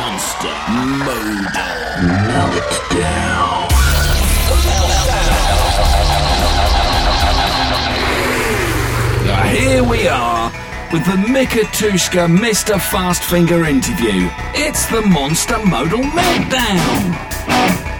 monster modal meltdown. Ah, Here we are with the Mika Tyyska Mr. Fastfinger interview. It's the Monster Modal Meltdown.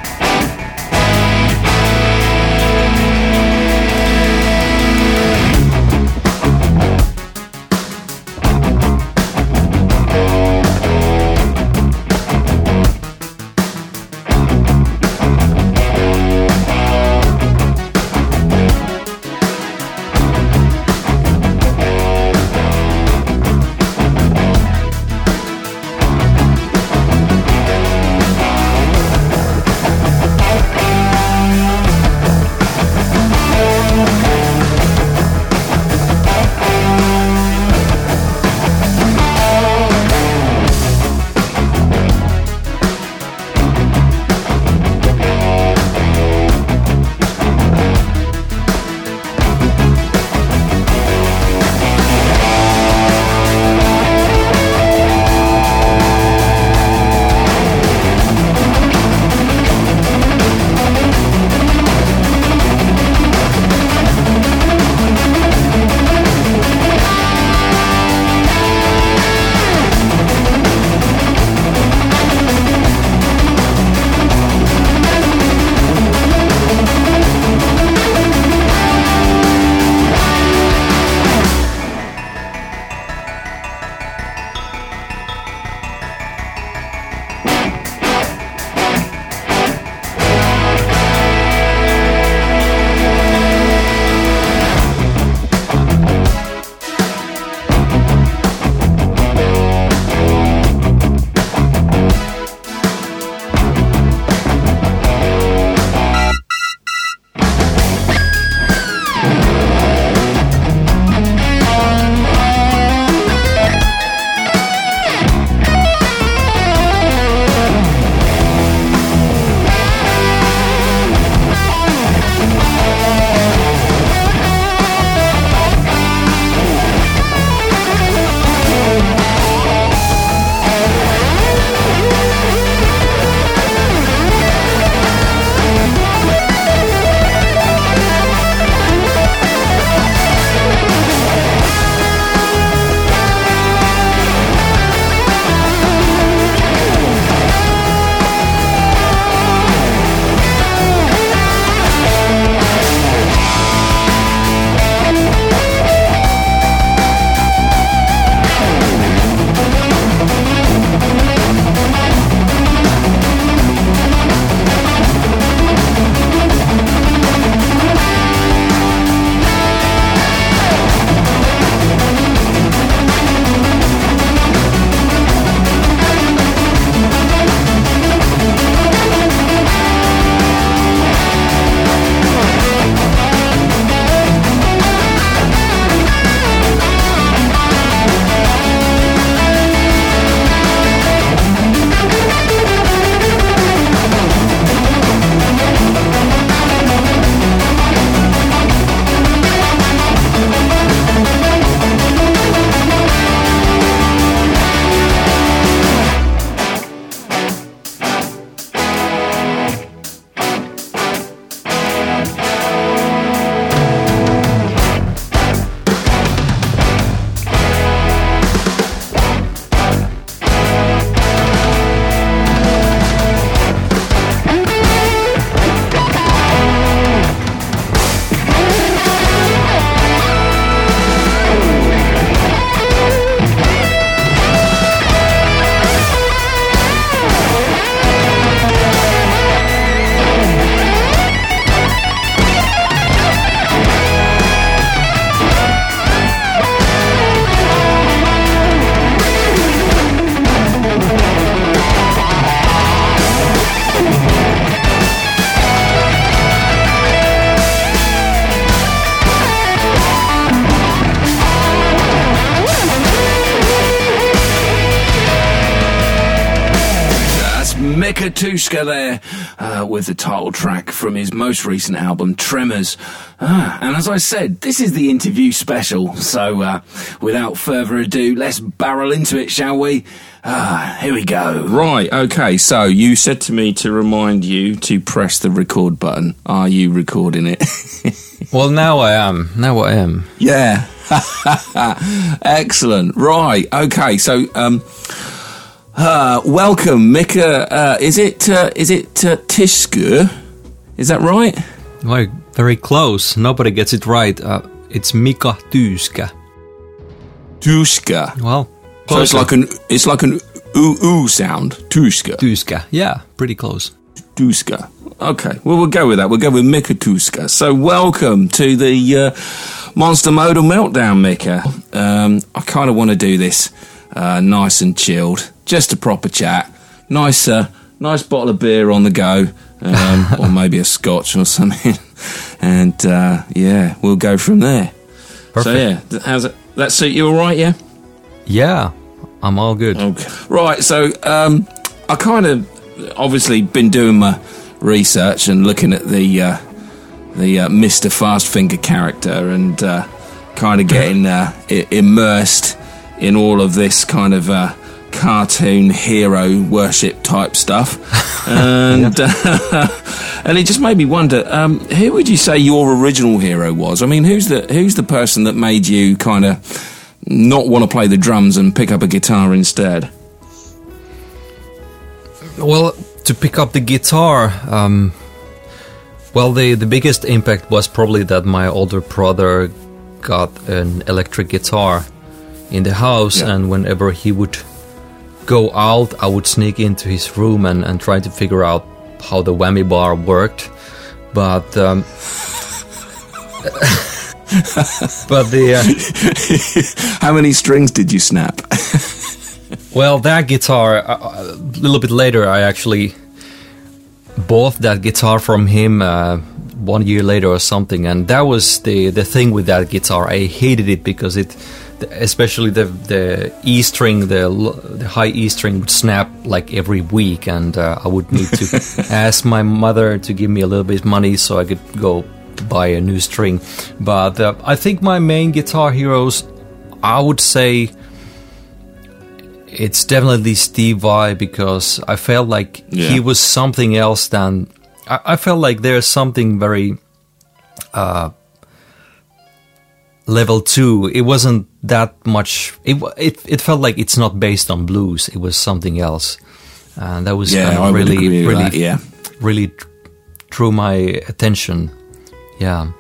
Mika Tyyska there uh, with the title track from his most recent album, Tremors. Ah, and as I said, this is the interview special. So uh, without further ado, let's barrel into it, shall we? Ah, here we go. Right, okay, so you said to me to remind you to press the record button. Are you recording it? Well, now I am. Now I am. yeah. Excellent. Right, okay, so um uh, welcome, Mika. Uh, is it uh, is it uh, Tishku? Is that right? Like very close. Nobody gets it right. Uh, it's Mika Tyyska. Tushka. Well, So it's like an it's like an ooh ooh sound. Tushka. Tyyska. Yeah, pretty close. Tuska. Okay, well we'll go with that. We'll go with Mika Tuska. So welcome to the uh, Monster Modal Meltdown, Mika. Um, I kind of want to do this uh, nice and chilled, just a proper chat. Nice, uh, nice bottle of beer on the go, um, or maybe a scotch or something. And uh, yeah, we'll go from there. So yeah, how's it? That suit you all right? Yeah. Yeah, I'm all good. Okay. Right. So um, I kind of obviously been doing my research and looking at the uh, the uh, Mister Fastfinger character and uh, kind of getting uh, immersed in all of this kind of. Uh, Cartoon hero worship type stuff, and uh, and it just made me wonder: um, who would you say your original hero was? I mean, who's the who's the person that made you kind of not want to play the drums and pick up a guitar instead? Well, to pick up the guitar, um, well, the the biggest impact was probably that my older brother got an electric guitar in the house, Yeah. and whenever he would go out, I would sneak into his room and, and try to figure out how the whammy bar worked. But um, but the uh, How many strings did you snap? Well, that guitar, uh, a little bit later, I actually bought that guitar from him uh, one year later or something, and that was the the thing with that guitar. I hated it because it, especially the the E string, the the high E string would snap like every week, and uh, I would need to ask my mother to give me a little bit of money so I could go buy a new string. But uh, I think my main guitar heroes, I would say it's definitely Steve Vai because I felt like Yeah. he was something else than I, I felt like there's something very uh, level two. It wasn't that much. It it it felt like it's not based on blues. It was something else, and that was Yeah, kind of really really that, yeah. really drew my attention. Yeah.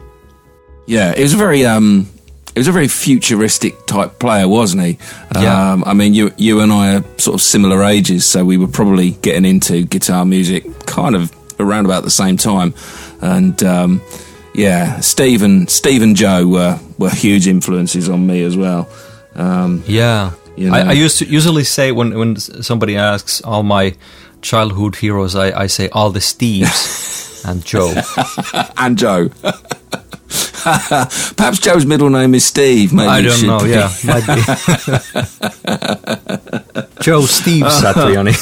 Yeah, it was a very um, it was a very futuristic type player, wasn't he? Yeah. Um, I mean, you you and I are sort of similar ages, so we were probably getting into guitar music kind of around about the same time, and um, yeah, Steve and Steve and Joe were were huge influences on me as well. Um, Yeah, You I, know. I used to usually say when when somebody asks all my childhood heroes, I, I say all the Steves and Joe. and Joe. Perhaps Joe's middle name is Steve. Maybe I don't know. be. Yeah, might be. Joe Steve Satriani.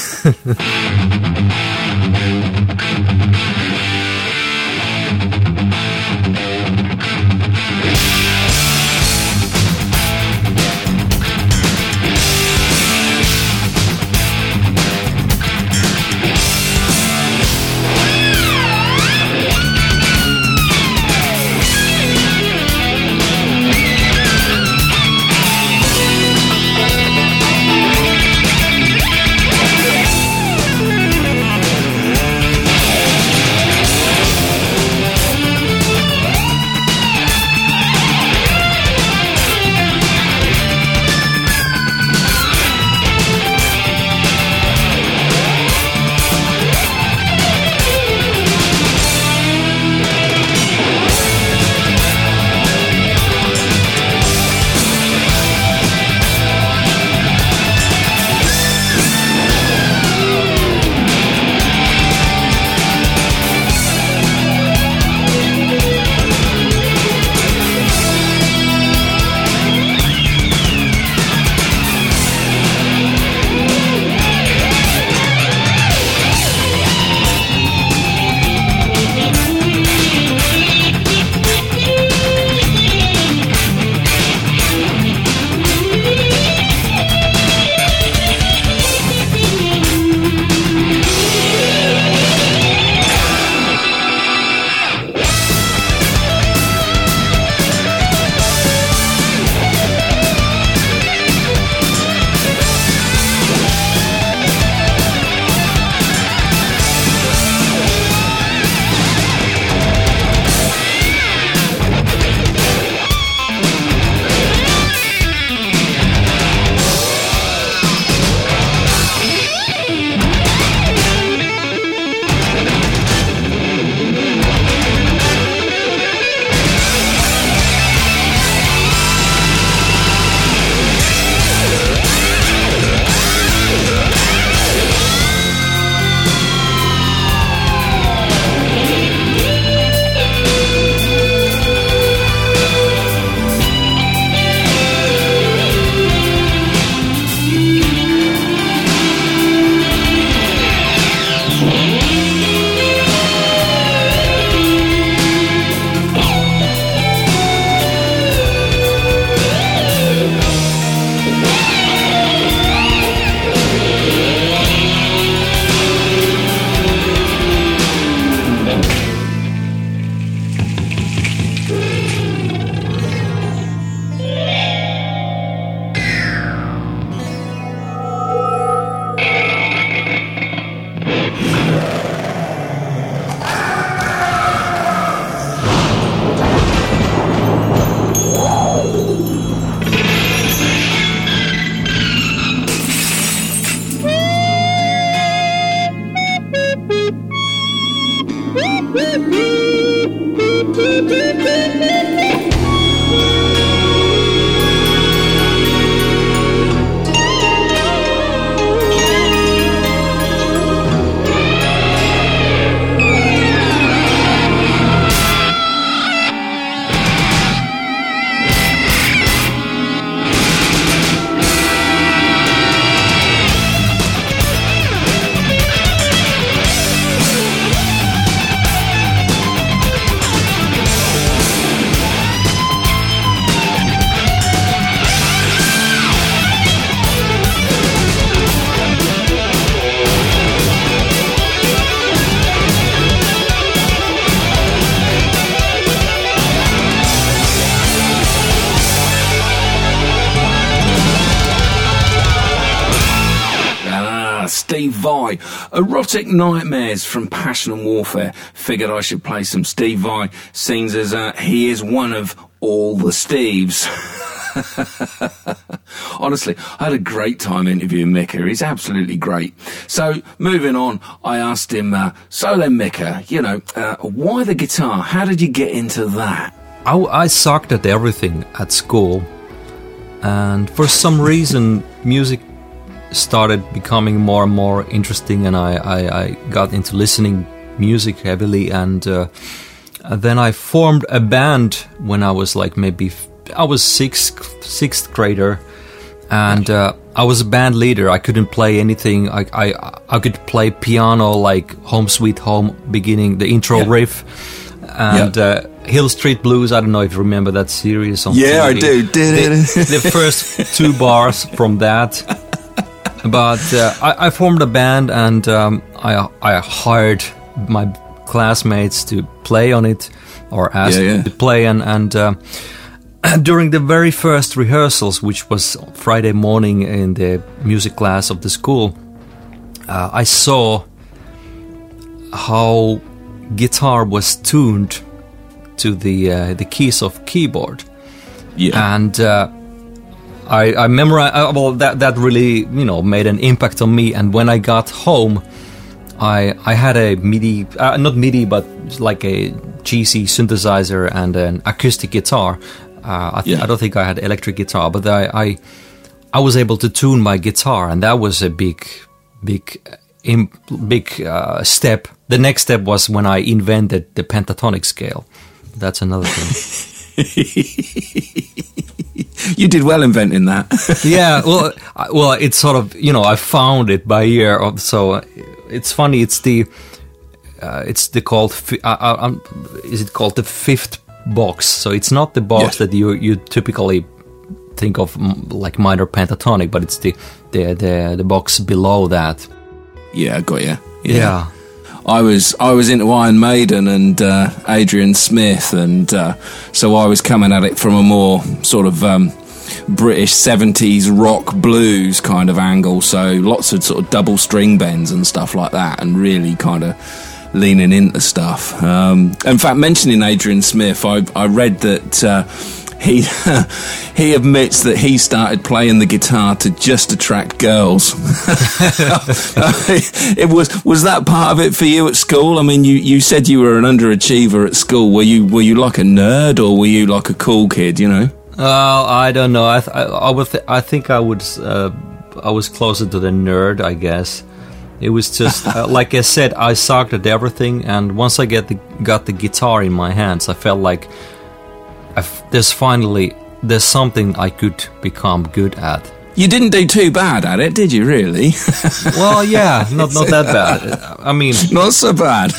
Erotic Nightmares from Passion and Warfare. Figured I should play some Steve Vai, seeing as uh, he is one of all the Steves. Honestly, I had a great time interviewing Mika. He's absolutely great. So, moving on, I asked him, uh, so then, Mika, you know, uh, why the guitar? How did you get into that? I, I sucked at everything at school, and for some reason, music started becoming more and more interesting, and I, I, I got into listening music heavily, and uh, then I formed a band when I was like maybe I was sixth sixth grader, and uh, I was a band leader. I couldn't play anything. I, I I could play piano like Home Sweet Home beginning the intro Yeah. riff, and uh, Hill Street Blues. I don't know if you remember that series on Yeah, I TV. do. The, the first two bars from that. But uh, I, I formed a band and um, I I hired my classmates to play on it or asked Yeah, yeah. to play and and. Uh, during the very first rehearsals, which was Friday morning in the music class of the school, uh, I saw how guitar was tuned to the uh, the keys of keyboard, Yeah. and uh, I, I memorized. Uh, well, that that really you know made an impact on me. And when I got home, I I had a MIDI, uh, not MIDI, but like a GC synthesizer and an acoustic guitar. Uh, I, th- Yeah. I don't think I had electric guitar, but I, I I was able to tune my guitar, and that was a big big im- big uh, step. The next step was when I invented the pentatonic scale. That's another thing. you did well inventing that. yeah, well, I- well, it's sort of you know I found it by ear, of- so uh, it's funny. It's the uh, it's the called uh, uh, um, is it called the fifth box? So it's not the box Yes. that you you typically think of like minor pentatonic, but it's the the the, the box below that. yeah, I got you. Yeah. I was I was into Iron Maiden and uh, Adrian Smith, and uh, so I was coming at it from a more sort of um, British seventies rock blues kind of angle. So lots of sort of double string bends and stuff like that, and really kind of leaning into stuff. Um, in fact, mentioning Adrian Smith, I, I read that. Uh, he he admits that he started playing the guitar to just attract girls. it was was that part of it for you at school? I mean, you, you said you were an underachiever at school. Were you were you like a nerd or were you like a cool kid? You know? Well, I don't know. I th- I, I would th- I think I would uh, I was closer to the nerd, I guess. It was just uh, like I said, I sucked at everything, and once I get the got the guitar in my hands, I felt like I f- there's finally there's something I could become good at. You didn't do too bad at it, did you? Really? Well, yeah, not not that bad. I mean, Not so bad.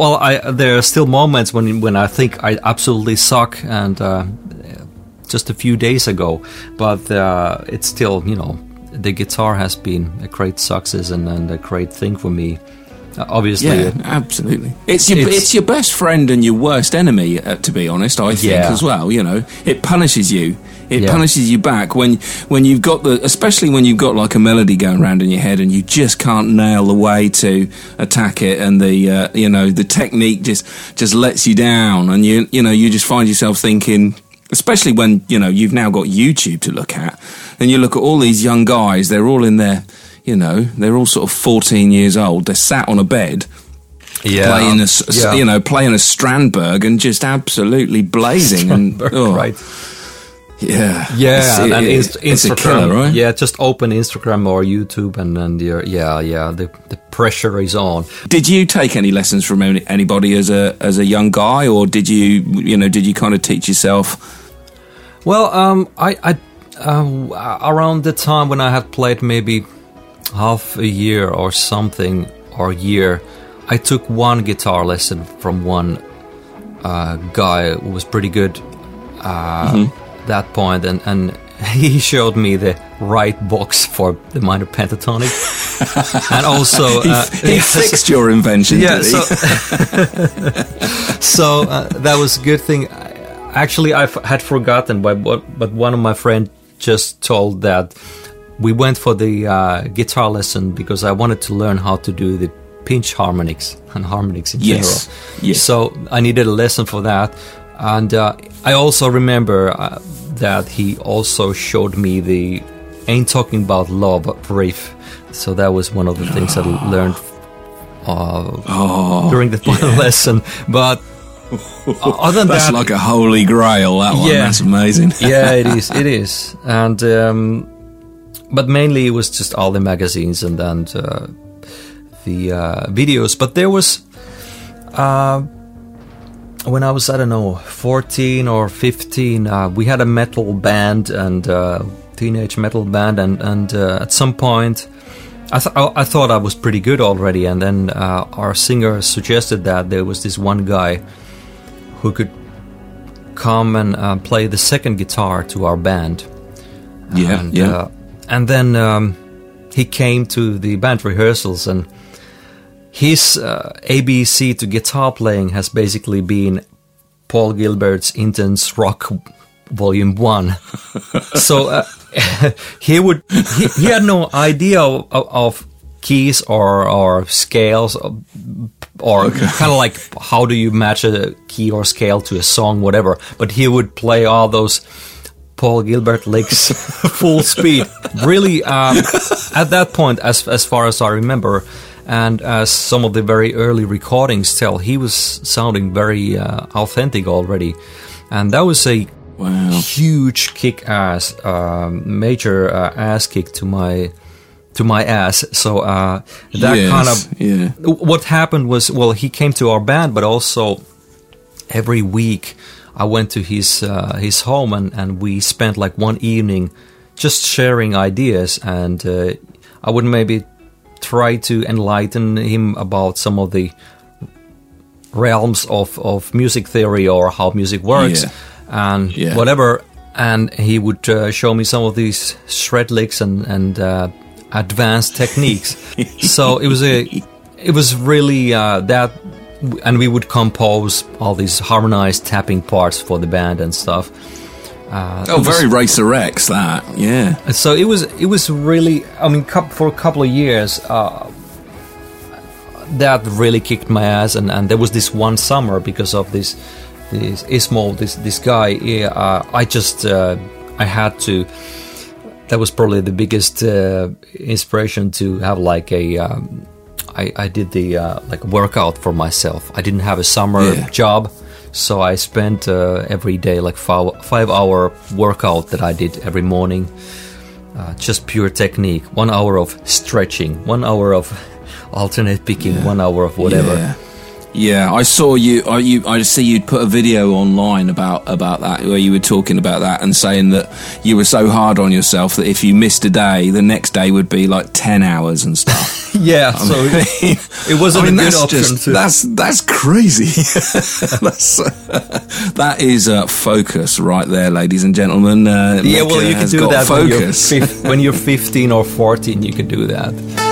well, I, there are still moments when when I think I absolutely suck, and uh, just a few days ago, but uh, it's still you know the guitar has been a great success and, and a great thing for me. Uh, obviously, Yeah, absolutely. It's your It's- it's, your best friend and your worst enemy, uh, to be honest. I think Yeah. as well. You know, it punishes you. It Yeah. punishes you back when when you've got the, especially when you've got like a melody going around in your head and you just can't nail the way to attack it, and the uh, you know the technique just just lets you down, and you you know you just find yourself thinking. Especially when you know you've now got YouTube to look at, and you look at all these young guys. They're all in their, you know, they're all sort of fourteen years old. They're sat on a bed, yeah, playing a, yeah. you know, playing a Strandberg and just absolutely blazing and oh, right. yeah, Yeah, and it- Inst- it's a Instagram, killer, right? Yeah, just open Instagram or YouTube, and and you're, yeah, yeah, the the pressure is on. Did you take any lessons from any, anybody as a as a young guy, or did you you know did you kind of teach yourself? Well, um, I, I uh, around the time when I had played maybe half a year or something or year, I took one guitar lesson from one uh, guy who was pretty good uh, that point, and and he showed me the right box for the minor pentatonic, and also uh, he fixed your invention. yeah, he? so so uh, that was a good thing. Actually, I f- had forgotten, but but one of my friends just told that we went for the uh, guitar lesson because I wanted to learn how to do the pinch harmonics and harmonics in Yes, general. yes. So I needed a lesson for that, and uh, I also remember uh, that he also showed me the "Ain't Talking About Love" riff. So that was one of the things I learned uh, during the final lesson. But other than That's that, like a holy grail. That one. Yeah. That's amazing. yeah, it is. It is, and um, but mainly it was just all the magazines and then uh, the uh, videos. But there was uh, when I was I don't know fourteen or fifteen, uh, we had a metal band and uh, teenage metal band, and and uh, at some point. I, th- I thought I was pretty good already, and then uh, our singer suggested that there was this one guy who could come and uh, play the second guitar to our band. Yeah, and, yeah. And then um, he came to the band rehearsals, and his uh, ABC to guitar playing has basically been Paul Gilbert's Intense Rock Volume One. so uh, he would he, he had no idea of, of keys or or scales or, or kind of like how do you match a key or scale to a song whatever but he would play all those Paul Gilbert licks full speed really um, at that point as as far as I remember and as some of the very early recordings tell he was sounding very uh, authentic already and that was a Wow. huge kick ass, um, major uh, ass kick to my to my ass. So uh, that Yes, kind of yeah. what happened was well, he came to our band, but also every week I went to his uh, his home and and we spent like one evening just sharing ideas, and uh, I would maybe try to enlighten him about some of the realms of, of music theory or how music works Yeah. and Yeah. whatever. And he would uh, show me some of these shred licks and and uh, advanced techniques. so it was a it was really uh, that, and we would compose all these harmonized tapping parts for the band and stuff. Uh, Oh, very Racer X. That. Yeah. so it was it was really I mean for a couple of years uh, that really kicked my ass and, and there was this one summer because of this this Ismo this this guy yeah, uh, I just uh, I had to that was probably the biggest uh, inspiration to have like a um, I, I did the uh, like workout for myself. I didn't have a summer Yeah. job so I spent uh, every day like five, five hour workout that I did every morning. Uh, just pure technique. One hour of stretching one hour of alternate picking one hour of whatever. Yeah. Yeah, I saw you. I, you. I see you'd put a video online about about that, where you were talking about that and saying that you were so hard on yourself that if you missed a day, the next day would be like ten hours and stuff. yeah so it, it wasn't I mean, a good that's option just to that's that's crazy. that's, that is uh, focus right there, ladies and gentlemen. Uh, yeah well you can do that when you're, focus. when you're 15 or 14 you can do that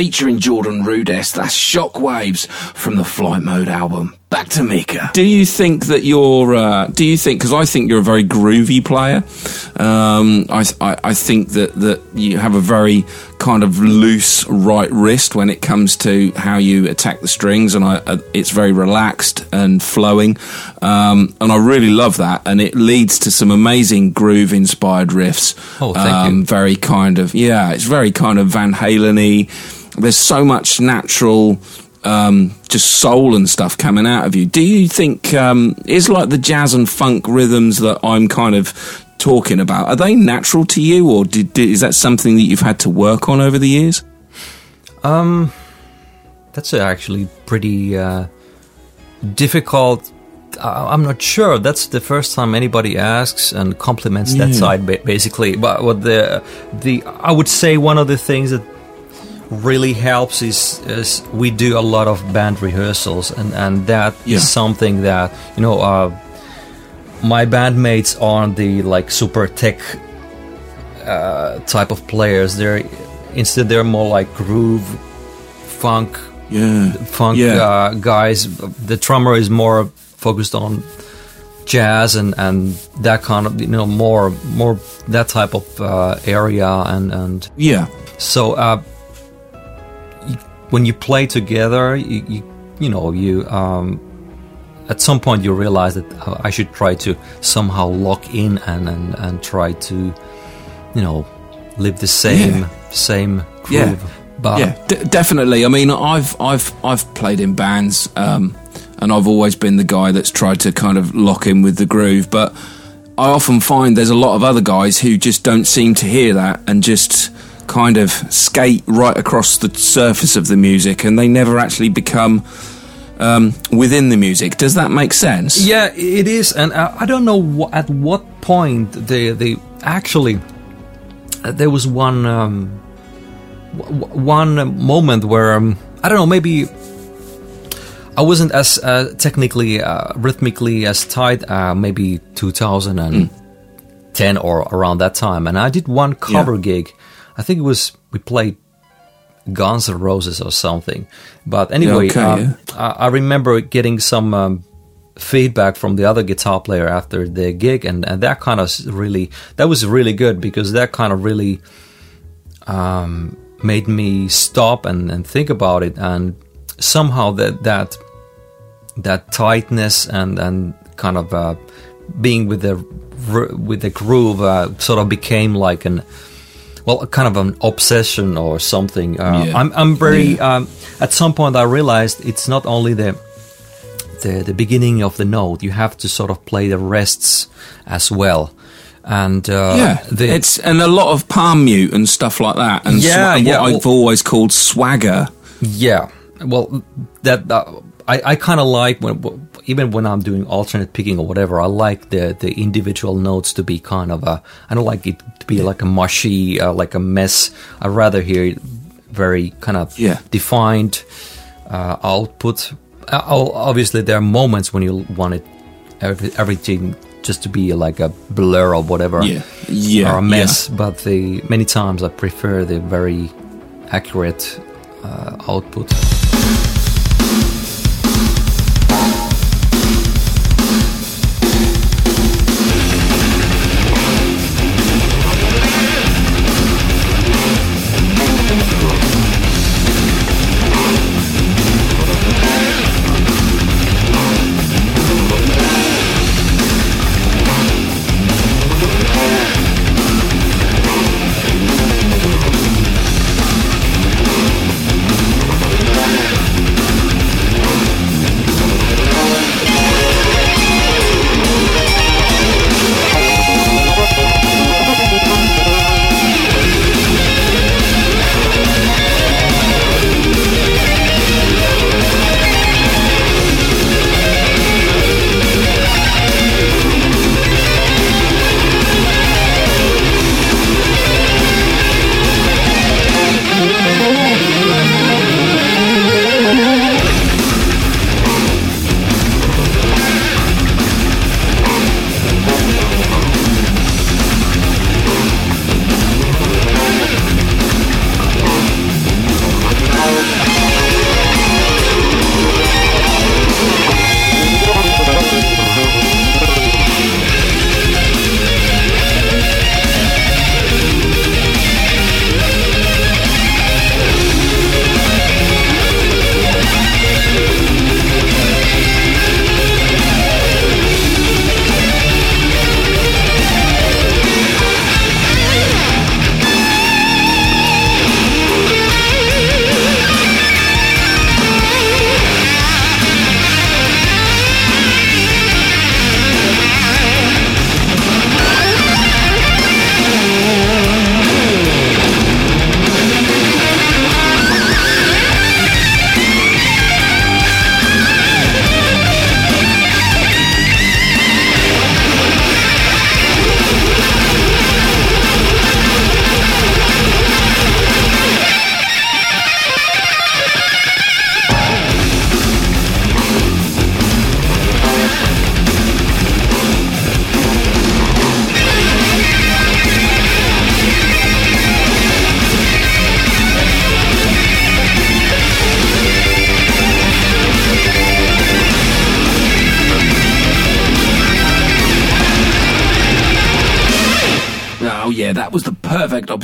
featuring Jordan Rudess. That's Shockwaves from the Flight Mode album. Back to Mika. Do you think that you're? Uh, do you think? Because I think you're a very groovy player. Um, I, I, I think that that you have a very kind of loose right wrist when it comes to how you attack the strings, and I, uh, it's very relaxed and flowing. Um, and I really love that, and it leads to some amazing groove-inspired riffs. Oh, thank um, you. Very kind of yeah, it's very kind of Van Halen-y. There's so much natural um, just soul and stuff coming out of you. Do you think um, is like the jazz and funk rhythms that I'm kind of talking about? Are they natural to you, or did, did, is that something that you've had to work on over the years? Um, that's actually pretty uh, difficult. I'm not sure. That's the first time anybody asks and compliments that side, basically. But what the the I would say one of the things that really helps is, is we do a lot of band rehearsals, and and that is Yeah. something that you know. Uh, my bandmates aren't the like super tech uh, type of players. They're instead they're more like groove, funk, Yeah, funk Yeah. uh, guys. The drummer is more focused on jazz and, and that kind of you know more more that type of uh, area and and yeah, so uh, when you play together, you, you you know you um, at some point you realize that uh, I should try to somehow lock in and and, and try to you know live the same Yeah. same Yeah. groove. But yeah, d- definitely. I mean, I've I've I've played in bands, um, and I've always been the guy that's tried to kind of lock in with the groove. But I often find there's a lot of other guys who just don't seem to hear that and just kind of skate right across the surface of the music, and they never actually become um, within the music. Does that make sense? Yeah, it is, and uh, I don't know wh- at what point they they actually uh, there was one um, w- one moment where um, I don't know maybe I wasn't as uh, technically uh, rhythmically as tight uh, maybe 2010 or around that time, and I did one cover gig. I think it was we played Guns N' Roses or something. But anyway, okay, um, yeah. I, I remember getting some um, feedback from the other guitar player after the gig, and, and that kind of really that was really good because that kind of really um, made me stop and, and think about it, and somehow that that that tightness and and kind of uh, being with the with the groove uh, sort of became like an well, a kind of an obsession or something. Uh, Yeah. I'm, I'm very. Um, at some point, I realized it's not only the, the the beginning of the note. You have to sort of play the rests as well. And uh, Yeah, the, it's and a lot of palm mute and stuff like that, and Yeah, swa- yeah, what well- I've always called swagger. Yeah, well, that uh, I I kind of like when even when I'm doing alternate picking or whatever, I like the the individual notes to be kind of a. I don't like it to be like a mushy, uh, like a mess. I rather hear it very kind of Yeah. defined uh, output. Uh, obviously, there are moments when you want it every, everything just to be like a blur or whatever Yeah, yeah, or a mess. But the many times I prefer the very accurate uh, output.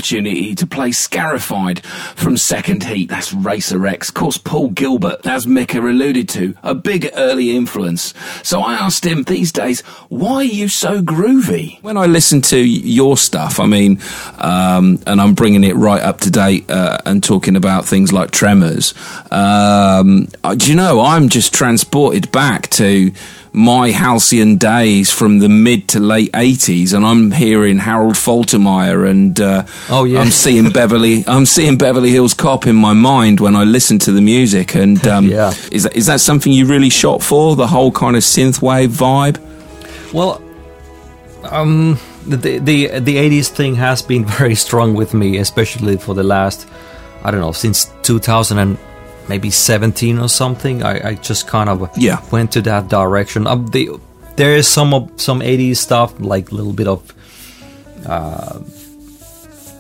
Opportunity to play Scarified from Second Heat. That's Racer X. Of course, Paul Gilbert, as Mika alluded to, a big early influence. So I asked him these days, why are you so groovy? When I listen to your stuff, I mean, um, and I'm bringing it right up to date uh, and talking about things like Tremors, um, do you know, I'm just transported back to my halcyon days from the mid to late 80s and I'm hearing Harold Faltermeyer and uh, oh, yeah. I'm seeing Beverly I'm seeing Beverly Hills Cop in my mind when I listen to the music and um, yeah. is, that, is that something you really shot for the whole kind of synthwave vibe well um, the, the the 80s thing has been very strong with me especially for the last I don't know since 2000 and maybe 17 or something. I, I just kind of yeah. went to that direction. Um, the, there is some of, some 80s stuff, like a little bit of uh,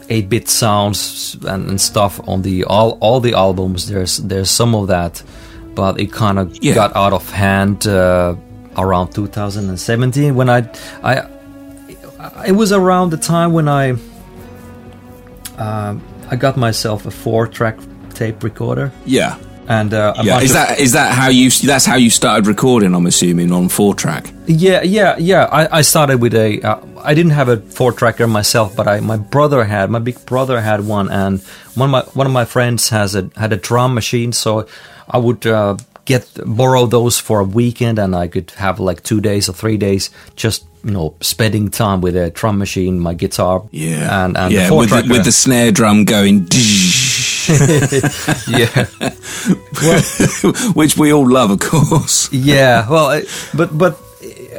8-bit sounds and, and, stuff on the all all the albums. There's there's some of that, but it kind of yeah. got out of hand uh, around 2017 when I I it was around the time when I uh, I got myself a four track tape recorder. Yeah. And uh, yeah, is that is that how you that's how you started recording? I'm assuming on four track. Yeah, yeah, yeah. I, I started with a. Uh, I didn't have a four tracker myself, but I my brother had my big brother had one, and one of my one of my friends has a had a drum machine, so I would uh, get borrow those for a weekend, and I could have like two days or three days just you know spending time with a drum machine, my guitar, yeah, and and yeah, the with, the, with the snare drum going. yeah, well, which we all love, of course. yeah, well, but but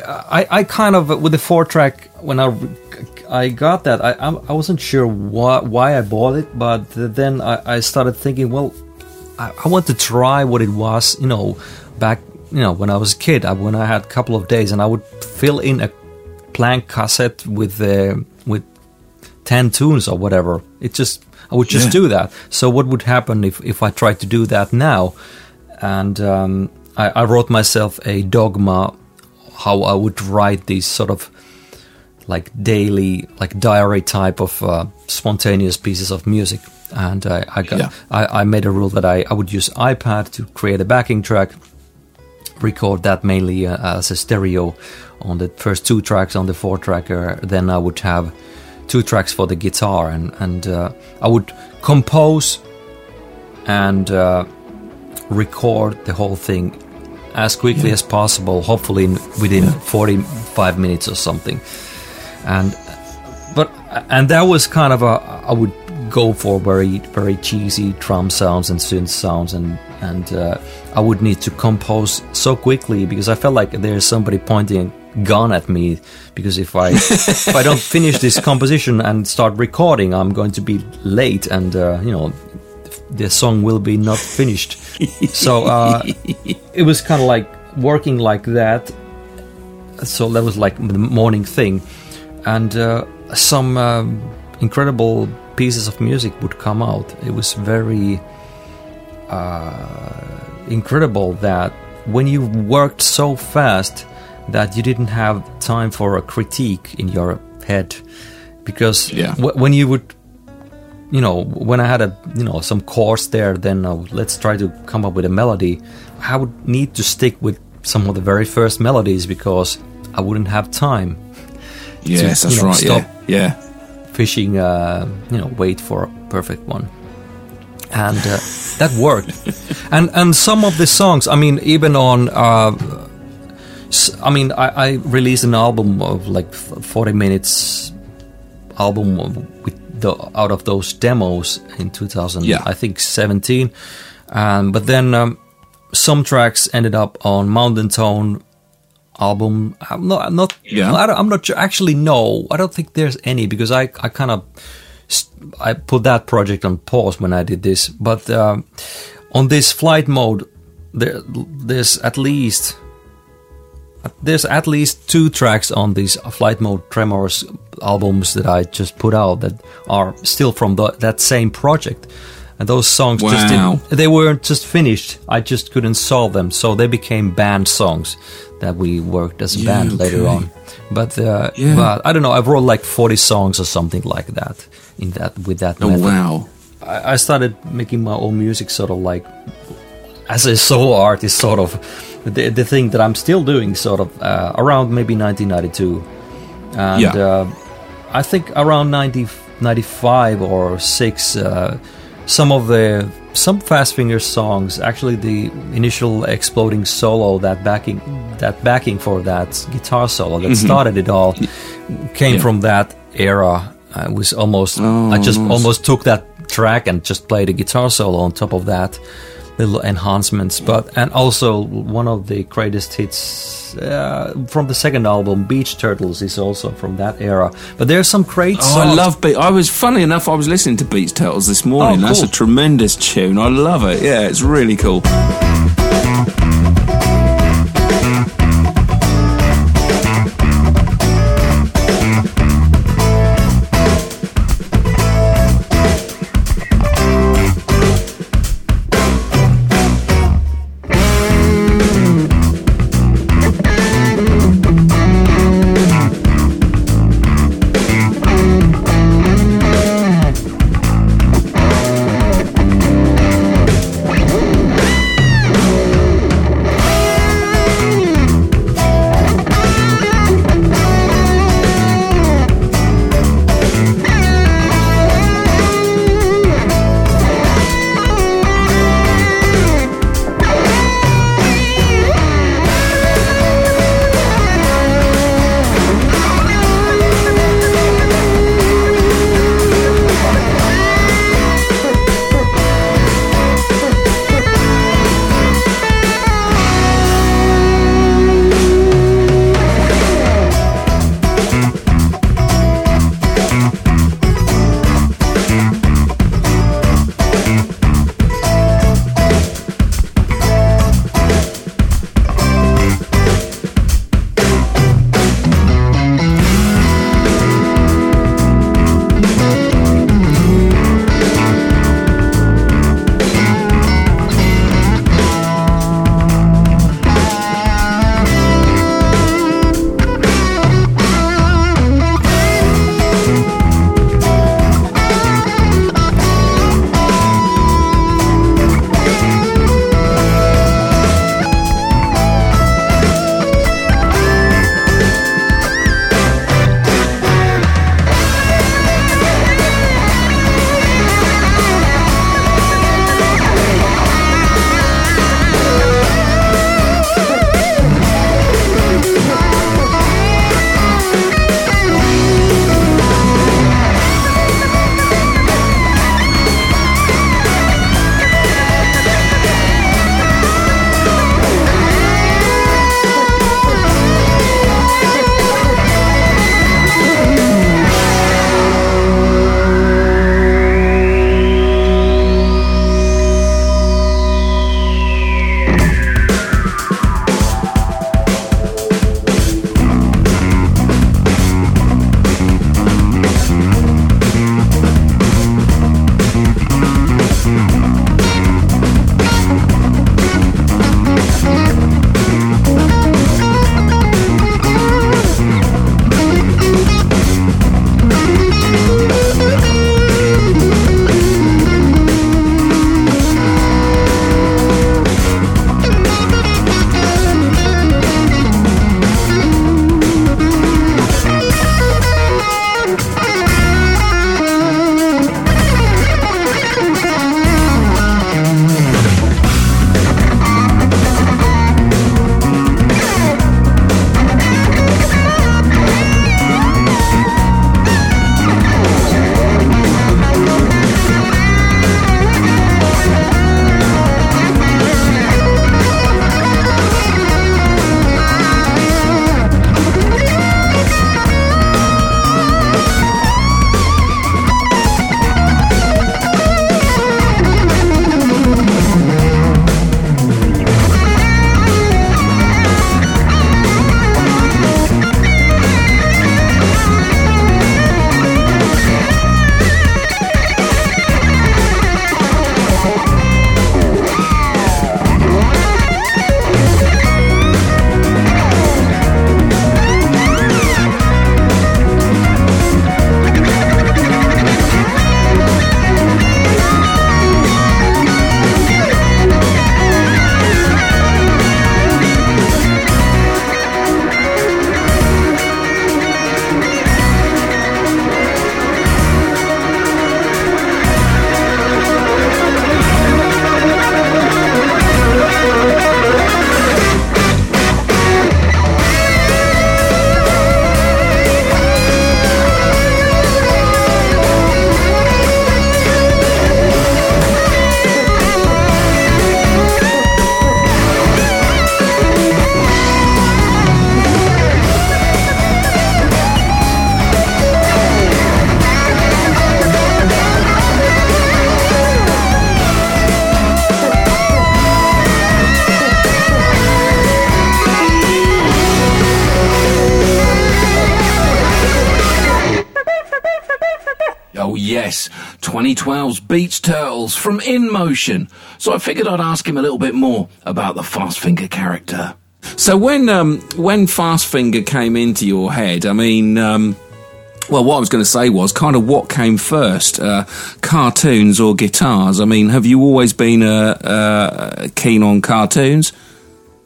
I I kind of with the four track when I I got that I I wasn't sure why why I bought it, but then I, I started thinking, well, I, I want to try what it was, you know, back you know when I was a kid, I, when I had a couple of days, and I would fill in a blank cassette with uh, with ten tunes or whatever. It just I would just yeah. do that. So what would happen if, if I tried to do that now? And um, I, I, wrote myself a dogma how I would write these sort of like daily, like diary type of uh, spontaneous pieces of music. And I, I got, yeah. I, I, made a rule that I, I would use iPad to create a backing track, record that mainly uh, as a stereo on the first two tracks on the four tracker. Then I would have two tracks for the guitar, and and uh, I would compose and uh, record the whole thing as quickly yeah. as possible, hopefully in, within yeah. 45 minutes or something. And but and that was kind of a I would go for very very cheesy drum sounds and synth sounds and and uh, I would need to compose so quickly because I felt like there's somebody pointing gun at me because if I if I don't finish this composition and start recording, I'm going to be late, and uh, you know the song will be not finished. so uh, it was kind of like working like that. So that was like the morning thing, and uh, some um, incredible pieces of music would come out. It was very uh, incredible that when you worked so fast that you didn't have time for a critique in your head. Because yeah. w- when you would you know when i had a you know some chords there then uh, let's try to come up with a melody. I would need to stick with some of the very first melodies because i wouldn't have time yes to, that's know, right stop yeah yeah. fishing uh, you know wait for a perfect one. And uh, that worked. And and some of the songs i mean even on uh, I mean, I, I released an album of like 40 minutes album with the out of those demos in 2000, yeah. I think 17. Um, but then um, some tracks ended up on Mountain Tone album. I'm not, I'm not, yeah. I am not sure. Actually, no, I don't think there's any because I, I kind of, I put that project on pause when I did this. But uh, on this flight mode, there, there's at least there's at least two tracks on these Flight Mode Tremors albums that I just put out that are still from the, that same project. and those songs just didn't, they weren't just finished. I just couldn't solve them, so they became band songs that we worked as a Yeah, band later on. But uh, Yeah. but I don't know. I wrote like forty songs or something like that in that with that. Oh method. wow! I, I started making my own music, sort of like as a solo artist, sort of the, the thing that I'm still doing, sort of uh, around maybe 1992, and Yeah. uh, I think around 90, 95 or six, uh, some of the some Fast Finger songs, actually the initial exploding solo, that backing that backing for that guitar solo that started it all, came Mm-hmm. Yeah. from that era. I was almost Oh, I just nice. almost took that track and just played a guitar solo on top of that little enhancements but and also one of the greatest hits uh, from the second album beach turtles is also from that era but there's some great Oh, songs I love Beat. I was funny enough. I was listening to Beach Turtles this morning. Oh, That's a tremendous tune. I love it. Yeah, it's really cool. 2012's Beach Turtles from In Motion. So I figured I'd ask him a little bit more about the Fast Finger character. So when um, when Fast Finger came into your head, I mean, um, well, what I was going to say was kind of what came first, uh, cartoons or guitars? I mean, have you always been uh, uh, keen on cartoons?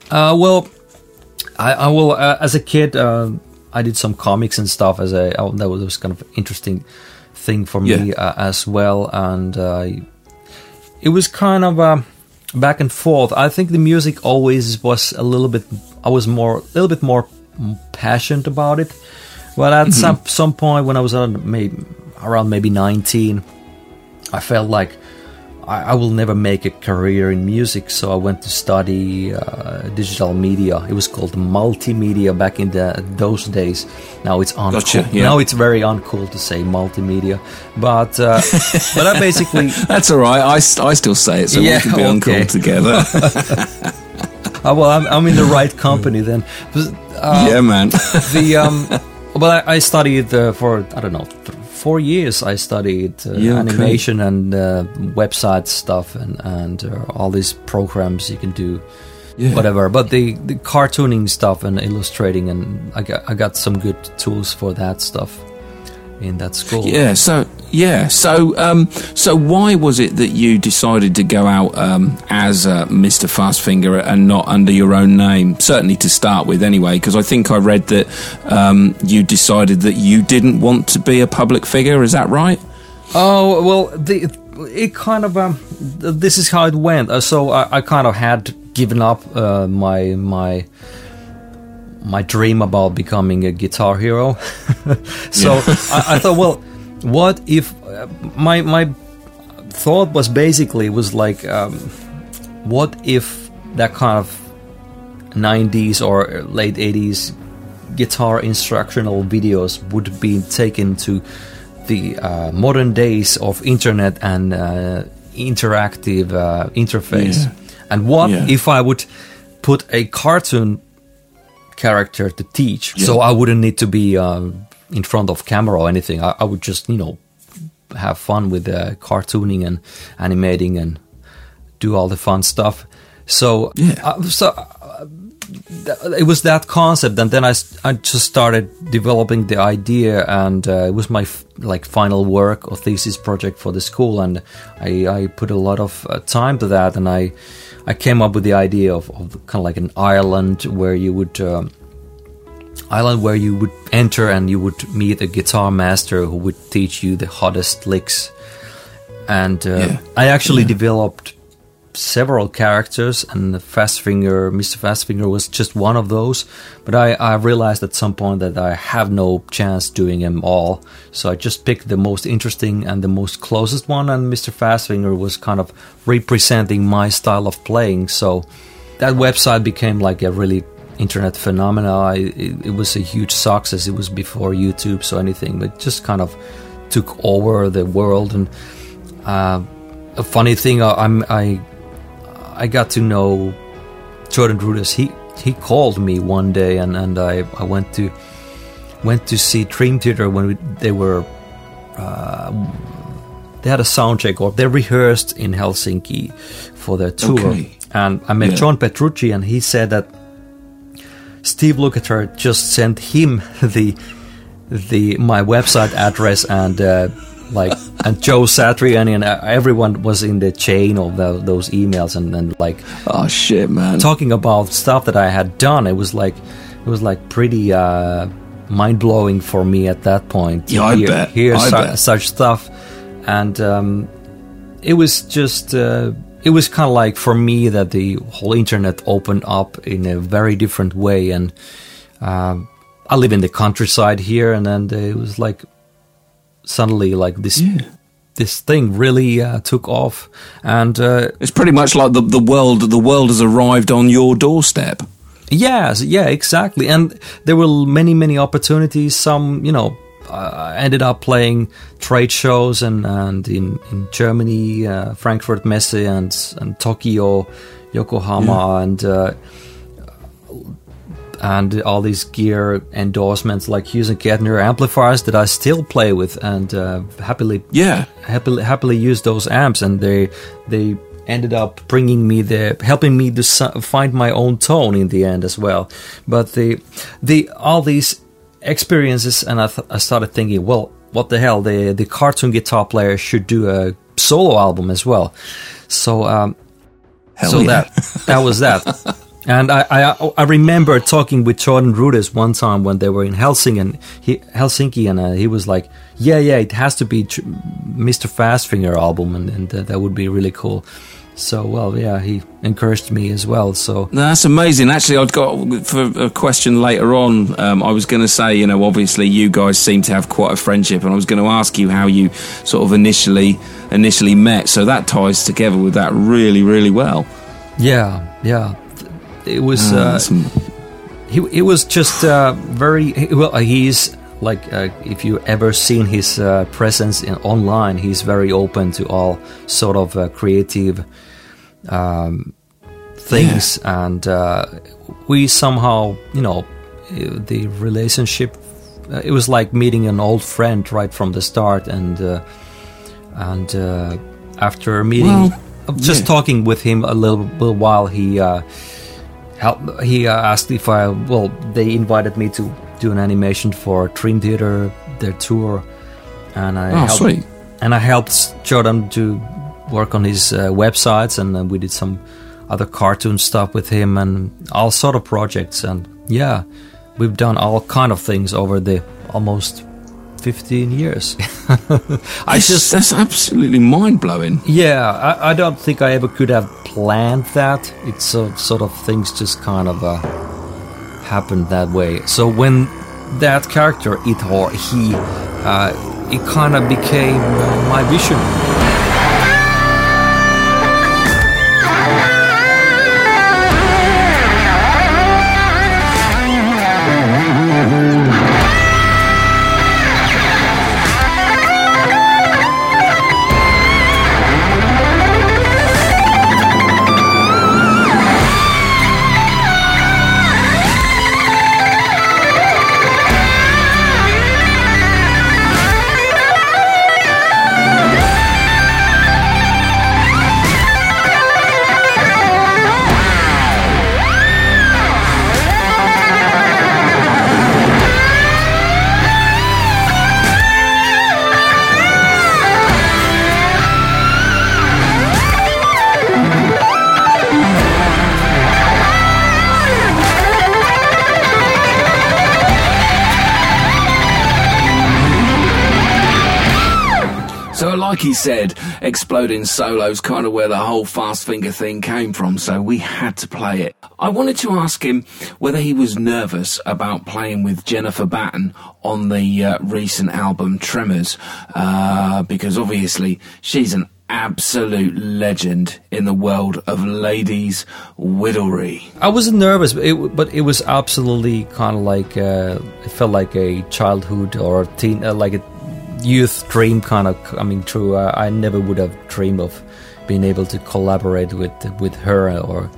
Uh, well, I, I will. Uh, as a kid, uh, I did some comics and stuff. As a oh, that was, was kind of interesting thing for me Yeah. uh, as well, and uh, it was kind of uh, back and forth. I think the music always was a little bit. I was more, a little bit more passionate about it. But at some some point when I was around maybe around maybe nineteen, I felt like I, I will never make a career in music, so I went to study uh, digital media. It was called multimedia back in the those days. Now it's uncool. Gotcha, yeah. Now it's very uncool to say multimedia, but uh, but I basically That's all right. I, I still say it, so Yeah, we can be okay. call together. uh, well I'm, I'm in the right company then. Uh, yeah, man. the um, well I, I studied uh, for I don't know. Th- Four years I studied uh, Yeah, okay. animation and uh, website stuff and and uh, all these programs you can do Yeah. whatever. But the, the cartooning stuff and illustrating, and I got I got some good tools for that stuff in that school. Yeah. So yeah. So um, so why was it that you decided to go out um, as uh, Mr. Fastfinger and not under your own name? Certainly to start with, anyway, because I think I read that um, you decided that you didn't want to be a public figure. Is that right? Oh well, the it kind of um, this is how it went. Uh, so I, I kind of had given up uh, my my my dream about becoming a guitar hero. so I, I thought, well, what if uh, my my thought was basically was like, um, what if that kind of 90s or late 80s guitar instructional videos would be taken to the uh, modern days of internet and uh, interactive uh, interface. Yeah. And what Yeah. if I would put a cartoon character to teach? Yeah. So I wouldn't need to be um, in front of camera or anything. I, I would just, you know, have fun with uh, cartooning and animating and do all the fun stuff. So, Yeah. uh, so uh, th- it was that concept, and then I, I just started developing the idea, and uh, it was my f- like final work or thesis project for the school, and I, I put a lot of uh, time to that, and I I came up with the idea of, of kind of like an island where you would. Um, island where you would enter and you would meet a guitar master who would teach you the hottest licks. And uh, Yeah. I actually developed several characters, and the Fastfinger, Mr. Fastfinger, was just one of those. But I, I realized at some point that I have no chance doing them all, so I just picked the most interesting and the most closest one. And Mr. Fastfinger was kind of representing my style of playing. So that website became like a really internet phenomena. I, it, it was a huge success. It was before YouTube, so anything, but just kind of took over the world. And uh, a funny thing, I'm I I got to know Jordan Rudess. He he called me one day, and and I I went to went to see Dream Theater when we, they were. Uh, they had a sound check or they rehearsed in Helsinki for their tour. Okay. And I met Yeah. John Petrucci, and he said that Steve Lukather just sent him the the my website address and uh, like and Joe Satriani and uh, everyone was in the chain of tho- those emails and, and like Oh shit, man. talking about stuff that I had done. It was like it was like pretty uh, mind blowing for me at that point. Yeah, I hear, bet. hear I su- bet. such stuff, and um, it was just uh, it was kind of like for me that the whole internet opened up in a very different way, and um, I live in the countryside here, and then it was like suddenly like this. Yeah. This thing really uh, took off, and uh, It's pretty much like the the world. The world has arrived on your doorstep. Yes, yeah, exactly. And there were many, many opportunities. Some, you know, uh, ended up playing trade shows and, and in, in Germany, uh, Frankfurt Messe and, and Tokyo, Yokohama, and uh, and all these gear endorsements like Hughes and Kettner amplifiers that I still play with and uh, happily Yeah. happily happily use those amps and they they ended up bringing me the helping me to find my own tone in the end as well but the the all these experiences and I, th- I started thinking well what the hell the the cartoon guitar player should do a solo album as well so um Hell so yeah. that that was that. And I, I I remember talking with Jordan Rudess one time when they were in Helsinki, and he Helsinki, and uh, he was like, "Yeah, yeah, it has to be tr- Mr. Fastfinger album, and, and uh, that would be really cool." So well, yeah, he encouraged me as well. So No, that's amazing. Actually, I've got for a question later on. Um, I was going to say, you know, obviously you guys seem to have quite a friendship, and I was going to ask you how you sort of initially initially met. So that ties together with that really, really well. yeah, yeah, it was. Ah, uh, that's- he he was just uh, very well. He's like uh, if you ever seen his uh, presence in online, he's very open to all sort of uh, creative um, things, and uh, we somehow you know the relationship. Uh, it was like meeting an old friend right from the start, and uh, and uh, after meeting, Well, just yeah. talking with him a little, little while, he. Help he uh, asked if I well they invited me to do an animation for Dream Theater their tour and I Oh, helped, sweet. and I helped Jordan to work on his uh, websites and uh, we did some other cartoon stuff with him and all sort of projects and yeah we've done all kind of things over the almost 15 years I just that's absolutely mind blowing. yeah, I, I don't think I ever could have planned that. It's so, sort of things just kind of uh, happened that way. So when that character, it or he, uh, it kind of became uh, my vision. He said, exploding solos kind of where the whole fast finger thing came from, so we had to play it. I wanted to ask him whether he was nervous about playing with Jennifer Batten on the uh, recent album Tremors, uh, because obviously she's an absolute legend in the world of ladies' whittlery. I wasn't nervous, but it, but it was absolutely kind of like uh, it felt like a childhood or a teen, uh, like a youth dream kind of coming true. Uh, I never would have dreamed of being able to collaborate with with her or.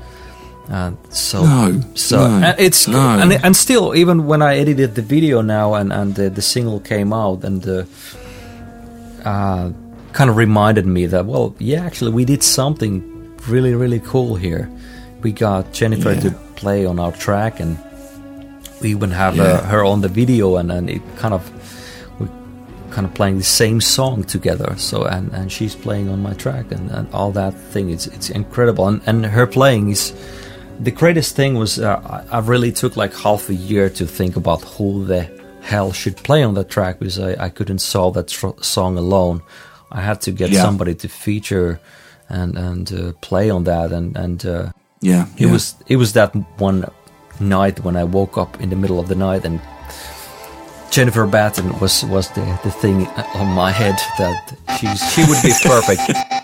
Uh, so No, so no, and it's no. and and still even when I edited the video now and and the, the single came out and uh, uh, kind of reminded me that well yeah actually we did something really really cool here we got jennifer Yeah. to play on our track and we even have Yeah. uh, her on the video and, and it kind of kind of playing the same song together so and, and she's playing on my track and, and all that thing it's it's incredible and, and her playing is the greatest thing was uh, I, really took like half a year to think about who the hell should play on that track because I, I couldn't solve that tr- song alone. I had to get Yeah. somebody to feature and and uh, play on that and and uh, Yeah, it yeah. was it was that one night when I woke up in the middle of the night and Jennifer Batten was was the the thing on my head that she's she would be perfect.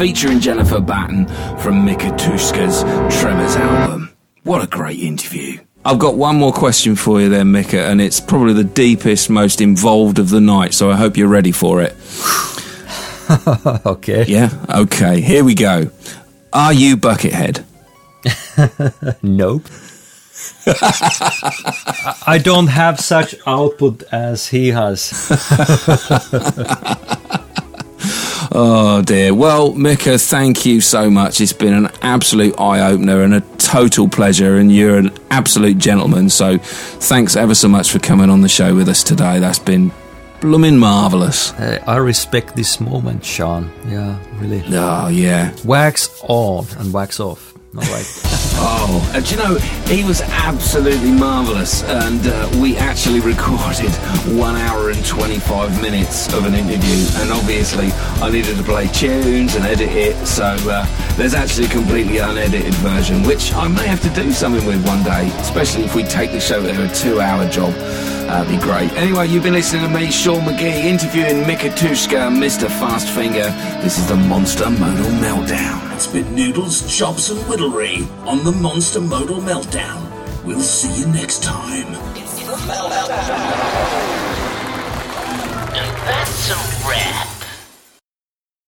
featuring Jennifer Batten from Mika Tyyska's Tremors album. What a great interview. I've got one more question for you there, Mika, and it's probably the deepest, most involved of the night, so I hope you're ready for it. okay. Yeah? Okay, here we go. Are you Buckethead? Nope. I don't have such output as he has. Oh dear. Well, Mika, thank you so much. It's been an absolute eye opener and a total pleasure, and you're an absolute gentleman. So, thanks ever so much for coming on the show with us today. That's been blooming marvelous. Uh, I respect this moment, Sean. Yeah, really. Oh yeah. Wax on and wax off. All right. Oh, and do you know, he was absolutely marvellous, and uh, we actually recorded one hour and 25 minutes of an interview, and obviously I needed to play tunes and edit it, so uh, there's actually a completely unedited version, which I may have to do something with one day, especially if we take the show to a two hour job. That'd be great. Anyway, you've been listening to me, Sean McGee, interviewing Mika Tyyska, Mr. Fast Finger. This is the Monster Modal Meltdown. It's been Noodles, Chops and Whittlery on the Monster Modal Meltdown. We'll see you next time. And that's a wrap.